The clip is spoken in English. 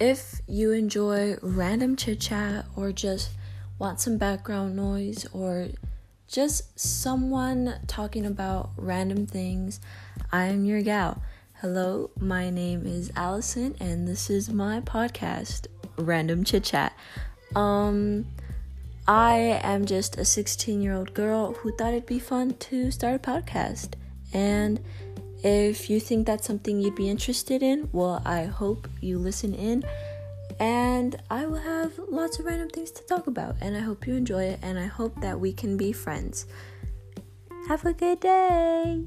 if you enjoy random chit chat or just want some background noise or just someone talking about random things, I am your gal. Hello, my name is Allison, and this is my podcast, Random Chit Chat. Um, I am just a 16 year old girl who thought it'd be fun to start a podcast. And if you think that's something you'd be interested in, well, I hope you listen in. And I will have lots of random things to talk about. And I hope you enjoy it. And I hope that we can be friends. Have a good day.